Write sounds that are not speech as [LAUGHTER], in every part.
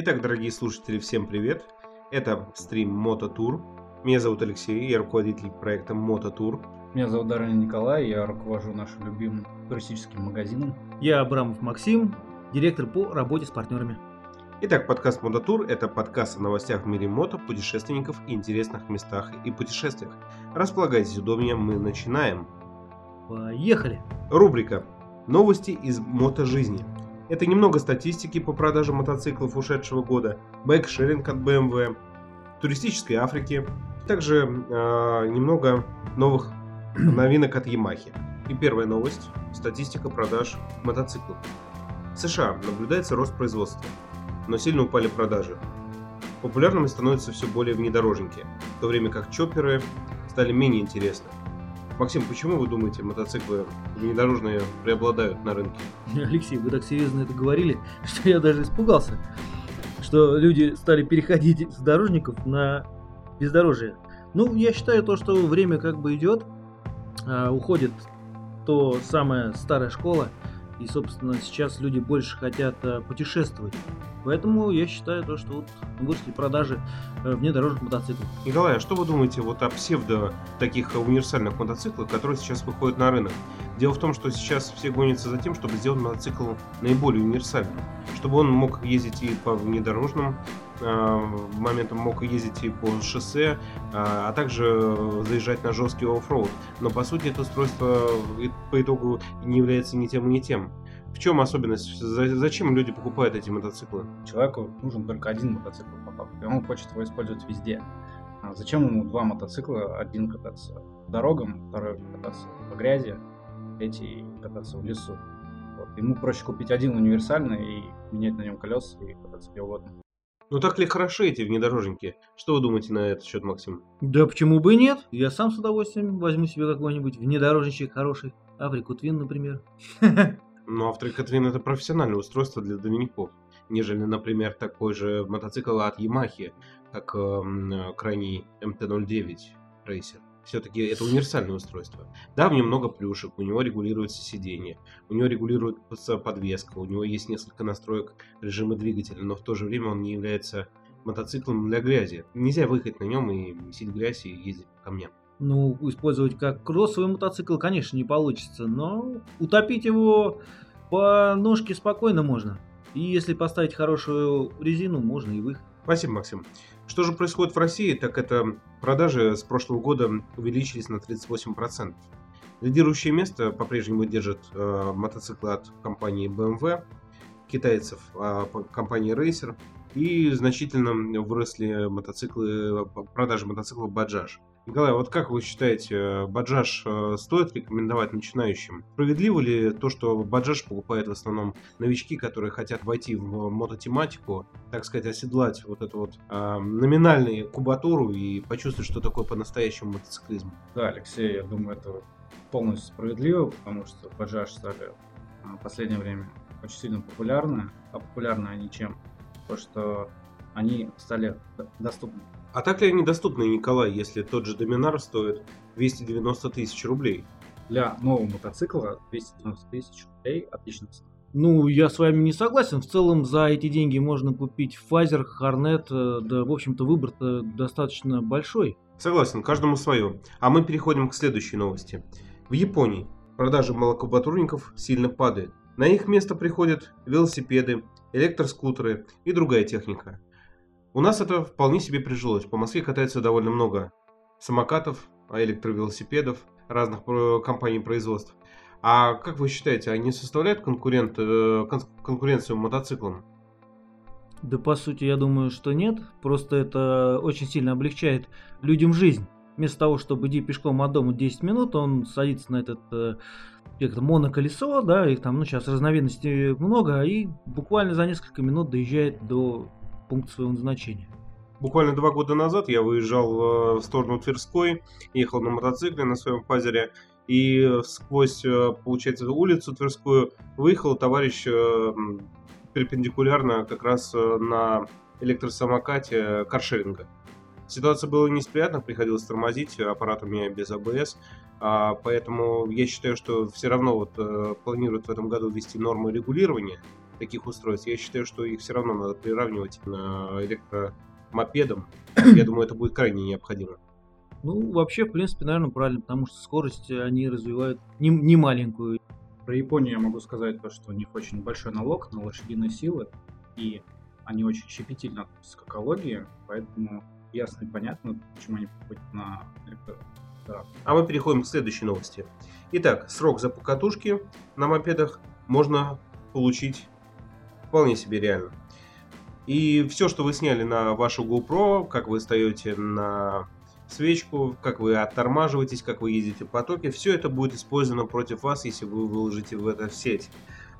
Итак, дорогие слушатели, всем привет! Это стрим Мототур. Меня зовут Алексей, я руководитель проекта Мототур. Меня зовут Дарья Николай, я руковожу нашим любимым туристическим магазином. Я Абрамов Максим, директор по работе с партнерами. Итак, подкаст Мототур – это подкаст о новостях в мире мото, путешественников и интересных местах и путешествиях. Располагайтесь удобнее, мы начинаем. Поехали! Рубрика «Новости из мотожизни». Это немного статистики по продаже мотоциклов ушедшего года, байкшеринг от BMW, туристической Африки, также э, немного новых [CLEARS THROAT] новинок от Yamaha. И первая новость – статистика продаж мотоциклов. В США наблюдается рост производства, но сильно упали продажи. Популярными становятся все более внедорожники, в то время как чопперы стали менее интересны. Максим, почему вы думаете, мотоциклы внедорожные преобладают на рынке? [LAUGHS] Алексей, вы так серьезно это говорили, [LAUGHS] что я даже испугался, что люди стали переходить с дорожников на бездорожье. Ну, я считаю то, что время как бы идет, а, уходит то самая старая школа, и, собственно, сейчас люди больше хотят а, путешествовать. Поэтому я считаю то, что вот выросли продажи э, внедорожных мотоциклов. Николай, а что вы думаете вот о псевдо таких универсальных мотоциклах, которые сейчас выходят на рынок? Дело в том, что сейчас все гонятся за тем, чтобы сделать мотоцикл наиболее универсальным, чтобы он мог ездить и по внедорожным э, моментам, мог ездить и по шоссе, э, а также заезжать на жесткий оффроуд. Но по сути это устройство по итогу не является ни тем, ни тем. В чем особенность? Зачем люди покупают эти мотоциклы? Человеку нужен только один мотоцикл и он хочет его использовать везде. А зачем ему два мотоцикла? Один кататься по дорогам, второй кататься по грязи, третий кататься в лесу. Вот. Ему проще купить один универсальный и менять на нем колеса и кататься где угодно. Ну так ли хороши эти внедорожники? Что вы думаете на этот счет, Максим? Да почему бы и нет? Я сам с удовольствием возьму себе какой-нибудь внедорожничек хороший. Африку Твин, например. [LAUGHS] Но Авторикотвин это профессиональное устройство для домиников, нежели, например, такой же мотоцикл от Yamaha, как э, крайний MT-09 Racer. Все-таки это универсальное устройство. Да, в нем много плюшек, у него регулируется сиденье, у него регулируется подвеска, у него есть несколько настроек режима двигателя, но в то же время он не является мотоциклом для грязи. Нельзя выехать на нем и месить грязь и ездить по камням. Ну, использовать как кроссовый мотоцикл, конечно, не получится, но утопить его по ножке спокойно можно. И если поставить хорошую резину, можно и выехать. Спасибо, Максим. Что же происходит в России, так это продажи с прошлого года увеличились на 38%. Лидирующее место по-прежнему держит э, мотоциклы от компании BMW, китайцев э, компании Racer, и значительно выросли мотоциклы, продажи мотоциклов Bajaj. Николай, вот как вы считаете, Баджаж э, стоит рекомендовать начинающим? Справедливо ли то, что Баджаж покупает в основном новички, которые хотят войти в мототематику, так сказать, оседлать вот эту вот э, номинальную кубатуру и почувствовать, что такое по-настоящему мотоциклизм? Да, Алексей, я думаю, это полностью справедливо, потому что Баджаж стали в последнее время очень сильно популярны. А популярны они чем? То, что они стали доступны а так ли они доступны, Николай, если тот же Dominar стоит 290 тысяч рублей? Для нового мотоцикла 290 тысяч рублей отлично ну, я с вами не согласен. В целом за эти деньги можно купить Fazer, Hornet. Э, да, в общем-то, выбор достаточно большой. Согласен, каждому свое. А мы переходим к следующей новости. В Японии продажи молокобатурников сильно падают. На их место приходят велосипеды, электроскутеры и другая техника. У нас это вполне себе прижилось. По Москве катается довольно много самокатов, электровелосипедов разных компаний производств. А как вы считаете, они составляют конкурент, э, конкуренцию мотоциклам? Да по сути я думаю, что нет. Просто это очень сильно облегчает людям жизнь. Вместо того, чтобы идти пешком от дома 10 минут, он садится на этот э, как-то моноколесо, да, их там, ну, сейчас разновидностей много, и буквально за несколько минут доезжает до пункт своего назначения. Буквально два года назад я выезжал э, в сторону Тверской, ехал на мотоцикле на своем фазере, и сквозь, э, получается, улицу Тверскую выехал товарищ э, перпендикулярно как раз на электросамокате каршеринга. Ситуация была не приходилось тормозить, аппарат у меня без АБС, а, поэтому я считаю, что все равно вот планируют в этом году ввести нормы регулирования таких устройств. Я считаю, что их все равно надо приравнивать на электромопедам. [CLEARS THROAT] Я думаю, это будет крайне необходимо. Ну, вообще, в принципе, наверное, правильно, потому что скорость они развивают не, не маленькую. Про Японию я могу сказать то, что у них очень большой налог на лошадиные силы, и они очень щепетильно относятся к экологии, поэтому ясно и понятно, почему они приходят на электро... Да. А мы переходим к следующей новости. Итак, срок за покатушки на мопедах можно получить вполне себе реально. И все, что вы сняли на вашу GoPro, как вы стоите на свечку, как вы оттормаживаетесь, как вы ездите в потоке, все это будет использовано против вас, если вы выложите в это в сеть.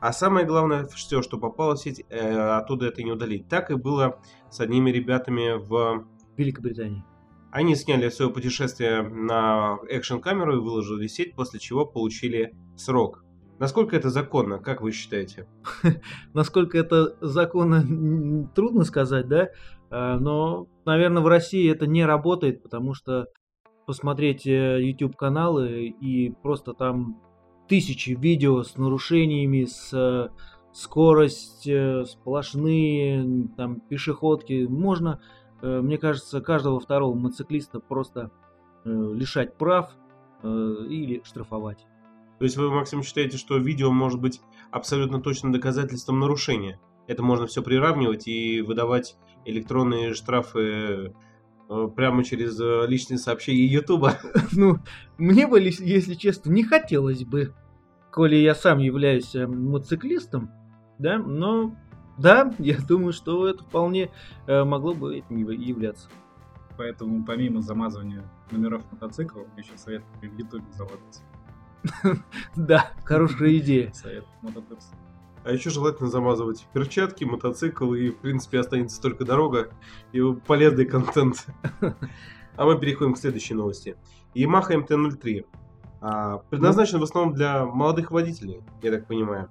А самое главное, все, что попало в сеть, э, оттуда это не удалить. Так и было с одними ребятами в Великобритании. Они сняли свое путешествие на экшн-камеру и выложили в сеть, после чего получили срок. Насколько это законно, как вы считаете? [LAUGHS] Насколько это законно, трудно сказать, да? А, но, наверное, в России это не работает, потому что посмотреть э, YouTube каналы и просто там тысячи видео с нарушениями, с э, скорость, э, сплошные, там пешеходки. Можно, мне кажется, каждого второго мотоциклиста просто лишать прав или штрафовать. То есть вы, Максим, считаете, что видео может быть абсолютно точным доказательством нарушения? Это можно все приравнивать и выдавать электронные штрафы э, прямо через э, личные сообщения Ютуба? [LAUGHS] Ну, мне бы, если честно, не хотелось бы, коли я сам являюсь э, мотоциклистом, да, но да, [LAUGHS] я думаю, что это вполне могло бы этим являться. Поэтому помимо замазывания номеров мотоциклов, я еще советую в Ютубе заладить. [LAUGHS] Да, хорошая идея. Совет мотоцикл. А еще желательно замазывать перчатки, мотоцикл, и, в принципе, останется только дорога и полезный контент. А мы переходим к следующей новости. Yamaha MT-03 а, предназначен в основном для молодых водителей, я так понимаю.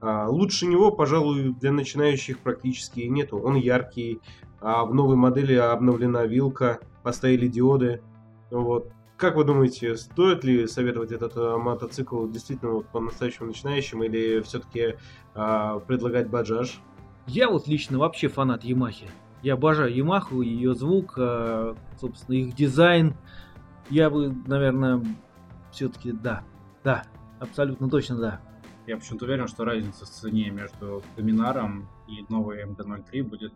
А, лучше него, пожалуй, для начинающих практически нету. Он яркий, а в новой модели обновлена вилка, поставили диоды. Вот. Как вы думаете, стоит ли советовать этот э, мотоцикл действительно вот, по-настоящему начинающим или все-таки э, предлагать баджаж? Я вот лично вообще фанат Ямахи. Я обожаю Ямаху, ее звук, э, собственно, их дизайн. Я бы, наверное, все-таки да, да, абсолютно точно да. Я почему-то уверен, что разница в цене между Доминаром и новой МД-03 будет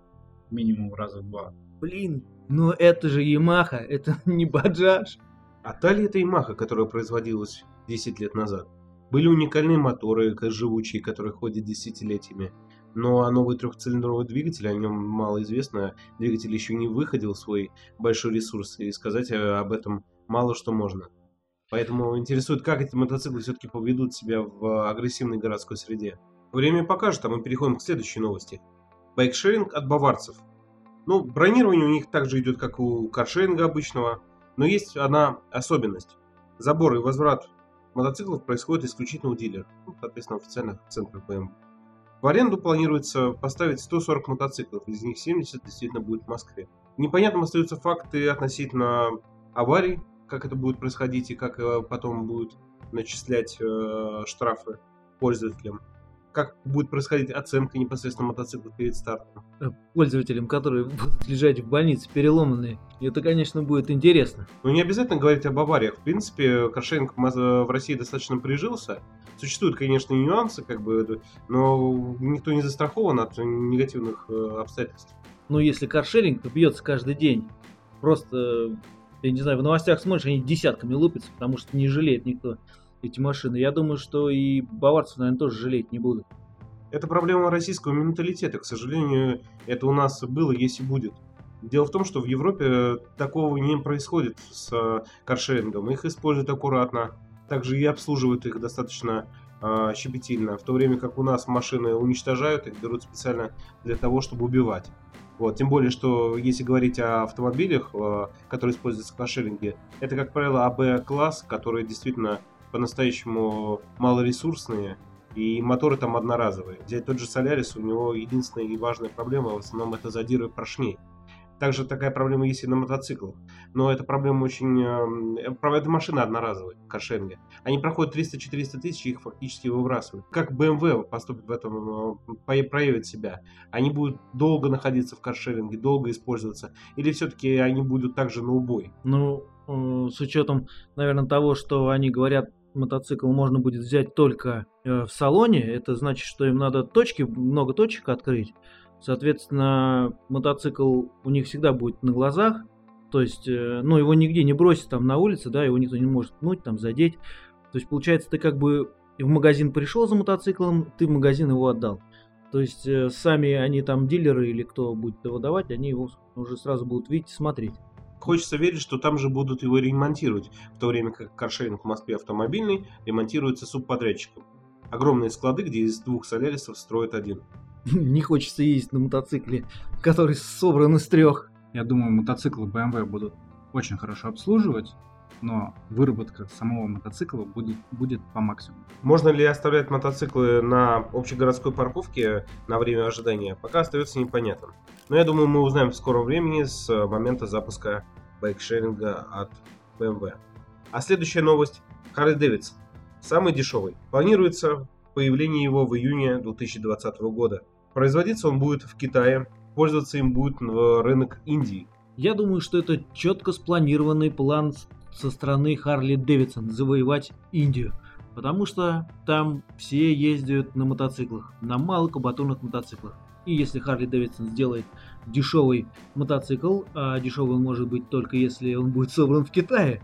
минимум раза в два. Блин, но это же Ямаха, это [LAUGHS] не Баджаж. А та ли это Yamaha, которая производилась 10 лет назад? Были уникальные моторы, живучие, которые ходят десятилетиями. Но а новый трехцилиндровый двигатель, о нем мало известно. Двигатель еще не выходил свой большой ресурс, и сказать об этом мало что можно. Поэтому интересует, как эти мотоциклы все-таки поведут себя в агрессивной городской среде. Время покажет, а мы переходим к следующей новости. Байкшеринг от баварцев. Ну, бронирование у них также идет, как у каршеринга обычного – но есть одна особенность. Забор и возврат мотоциклов происходит исключительно у дилеров, ну, соответственно, официальных центрах BMW. В аренду планируется поставить 140 мотоциклов, из них 70 действительно будет в Москве. Непонятным остаются факты относительно аварий, как это будет происходить и как э, потом будут начислять э, штрафы пользователям как будет происходить оценка непосредственно мотоцикла перед стартом. Э, пользователям, которые [LAUGHS] будут лежать в больнице переломанные. Это, конечно, будет интересно. Ну, не обязательно говорить об авариях. В принципе, каршеринг в России достаточно прижился. Существуют, конечно, нюансы, как бы, но никто не застрахован от негативных э, обстоятельств. Ну, если каршеринг бьется каждый день, просто, я не знаю, в новостях смотришь, они десятками лупятся, потому что не жалеет никто эти машины. Я думаю, что и баварцев, наверное, тоже жалеть не будут. Это проблема российского менталитета. К сожалению, это у нас было, есть и будет. Дело в том, что в Европе такого не происходит с э, каршерингом. Их используют аккуратно. Также и обслуживают их достаточно э, щепетильно. В то время как у нас машины уничтожают, их берут специально для того, чтобы убивать. Вот, тем более, что если говорить о автомобилях, э, которые используются в каршеринге, это, как правило, АБ-класс, который действительно по-настоящему малоресурсные, и моторы там одноразовые. Взять тот же Солярис, у него единственная и важная проблема в основном это задиры поршней. Также такая проблема есть и на мотоциклах. Но эта проблема очень... Э, это машина одноразовая, каршеринга. Они проходят 300-400 тысяч и их фактически выбрасывают. Как BMW поступит в этом, э, проявит себя? Они будут долго находиться в каршеринге, долго использоваться? Или все-таки они будут также на убой? Ну, э, с учетом, наверное, того, что они говорят, мотоцикл можно будет взять только в салоне, это значит, что им надо точки, много точек открыть. Соответственно, мотоцикл у них всегда будет на глазах. То есть, э, ну, его нигде не бросить там на улице, да, его никто не может пнуть, там, задеть. То есть, получается, ты как бы в магазин пришел за мотоциклом, ты в магазин его отдал. То есть, э, сами они там дилеры или кто будет его давать, они его уже сразу будут видеть и смотреть. Хочется верить, что там же будут его ремонтировать, в то время как каршеринг в Москве автомобильный ремонтируется субподрядчиком. Огромные склады, где из двух солярисов строят один. [LAUGHS] Не хочется ездить на мотоцикле, который собран из трех. Я думаю, мотоциклы BMW будут очень хорошо обслуживать, но выработка самого мотоцикла будет, будет по максимуму. Можно ли оставлять мотоциклы на общегородской парковке на время ожидания, пока остается непонятным. Но я думаю, мы узнаем в скором времени с момента запуска байкшеринга от BMW. А следующая новость. Harley Davidson. Самый дешевый. Планируется появление его в июне 2020 года. Производиться он будет в Китае, пользоваться им будет рынок Индии. Я думаю, что это четко спланированный план со стороны Харли Дэвидсон завоевать Индию. Потому что там все ездят на мотоциклах, на малокабатонных мотоциклах. И если Харли Дэвидсон сделает дешевый мотоцикл, а дешевый он может быть только если он будет собран в Китае.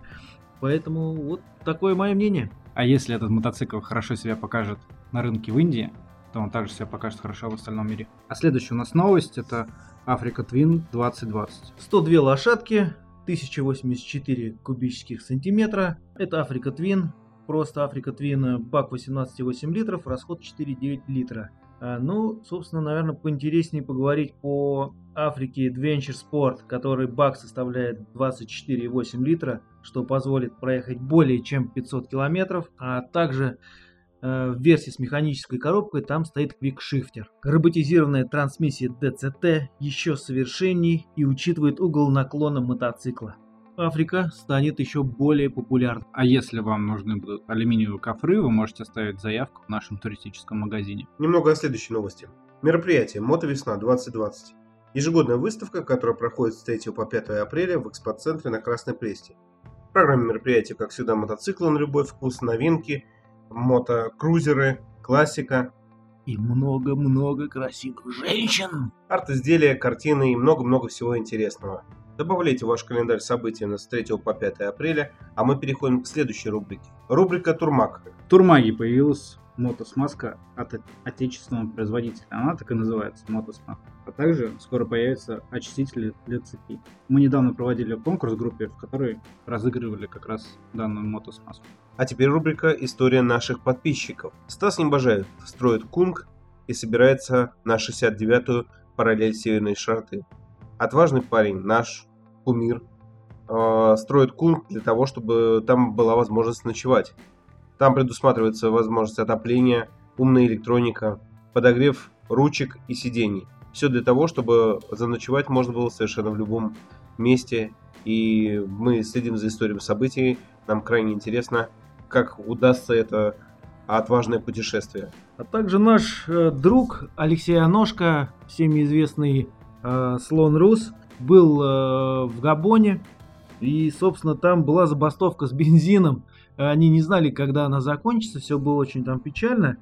Поэтому вот такое мое мнение. А если этот мотоцикл хорошо себя покажет на рынке в Индии, то он также себя покажет хорошо в остальном мире. А следующая у нас новость это Африка Twin 2020. 102 лошадки, 1084 кубических сантиметра. Это Африка Twin, просто Африка Twin, бак 18,8 литров, расход 4,9 литра. А, ну, собственно, наверное, поинтереснее поговорить по Африке Adventure Sport, который бак составляет 24,8 литра, что позволит проехать более чем 500 километров, а также Э, в версии с механической коробкой там стоит Quick Роботизированная трансмиссия DCT еще совершенней и учитывает угол наклона мотоцикла. Африка станет еще более популярной. А если вам нужны будут алюминиевые кофры, вы можете оставить заявку в нашем туристическом магазине. Немного о следующей новости. Мероприятие «Мотовесна 2020». Ежегодная выставка, которая проходит с 3 по 5 апреля в экспоцентре на Красной Престе. В программе мероприятия, как всегда, мотоциклы на любой вкус, новинки – мотокрузеры, классика. И много-много красивых женщин. Арт-изделия, картины и много-много всего интересного. Добавляйте в ваш календарь события с 3 по 5 апреля, а мы переходим к следующей рубрике. Рубрика «Турмаг». В Турмаге появилась мотосмазка от отечественного производителя. Она так и называется, мотосмазка. А также скоро появятся очистители для цепи. Мы недавно проводили конкурс в группе, в которой разыгрывали как раз данную мотосмазку. А теперь рубрика «История наших подписчиков». Стас Небожаев строит кунг и собирается на 69-ю параллель Северной Шарты. Отважный парень, наш кумир, э, строит кунг для того, чтобы там была возможность ночевать. Там предусматривается возможность отопления, умная электроника, подогрев ручек и сидений. Все для того, чтобы заночевать можно было совершенно в любом месте. И мы следим за историей событий. Нам крайне интересно, как удастся это отважное путешествие. А также наш э, друг Алексей Аношко, всеми известный э, Слон Рус, был э, в Габоне. И, собственно, там была забастовка с бензином. Они не знали, когда она закончится, все было очень там печально.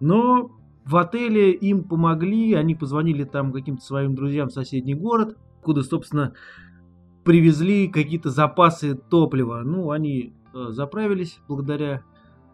Но в отеле им помогли, они позвонили там каким-то своим друзьям в соседний город, куда, собственно, привезли какие-то запасы топлива. Ну, они Э, заправились благодаря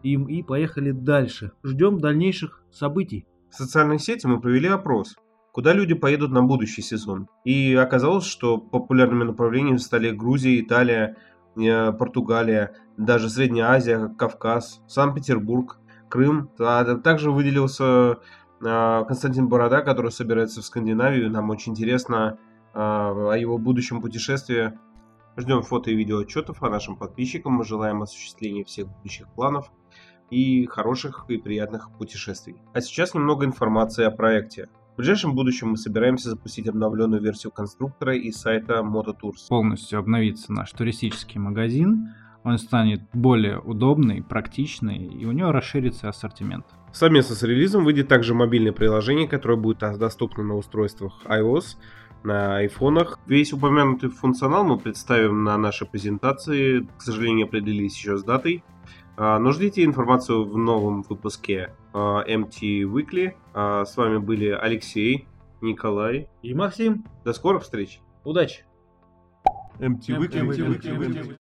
им и поехали дальше. Ждем дальнейших событий. В социальных сетях мы провели опрос, куда люди поедут на будущий сезон. И оказалось, что популярными направлениями стали Грузия, Италия, э, Португалия, даже Средняя Азия, Кавказ, Санкт-Петербург, Крым. А также выделился э, Константин Борода, который собирается в Скандинавию. Нам очень интересно о его будущем путешествии Ждем фото и видео отчетов о нашим подписчикам. Мы желаем осуществления всех будущих планов и хороших и приятных путешествий. А сейчас немного информации о проекте. В ближайшем будущем мы собираемся запустить обновленную версию конструктора и сайта MotoTours. Полностью обновится наш туристический магазин, он станет более удобный, практичный, и у него расширится ассортимент. Совместно с релизом выйдет также мобильное приложение, которое будет доступно на устройствах iOS, на айфонах. Весь упомянутый функционал мы представим на нашей презентации. К сожалению, определились еще с датой. А, но ждите информацию в новом выпуске а, MT Weekly. А, с вами были Алексей, Николай и Максим. До скорых встреч. Удачи! MT Weekly.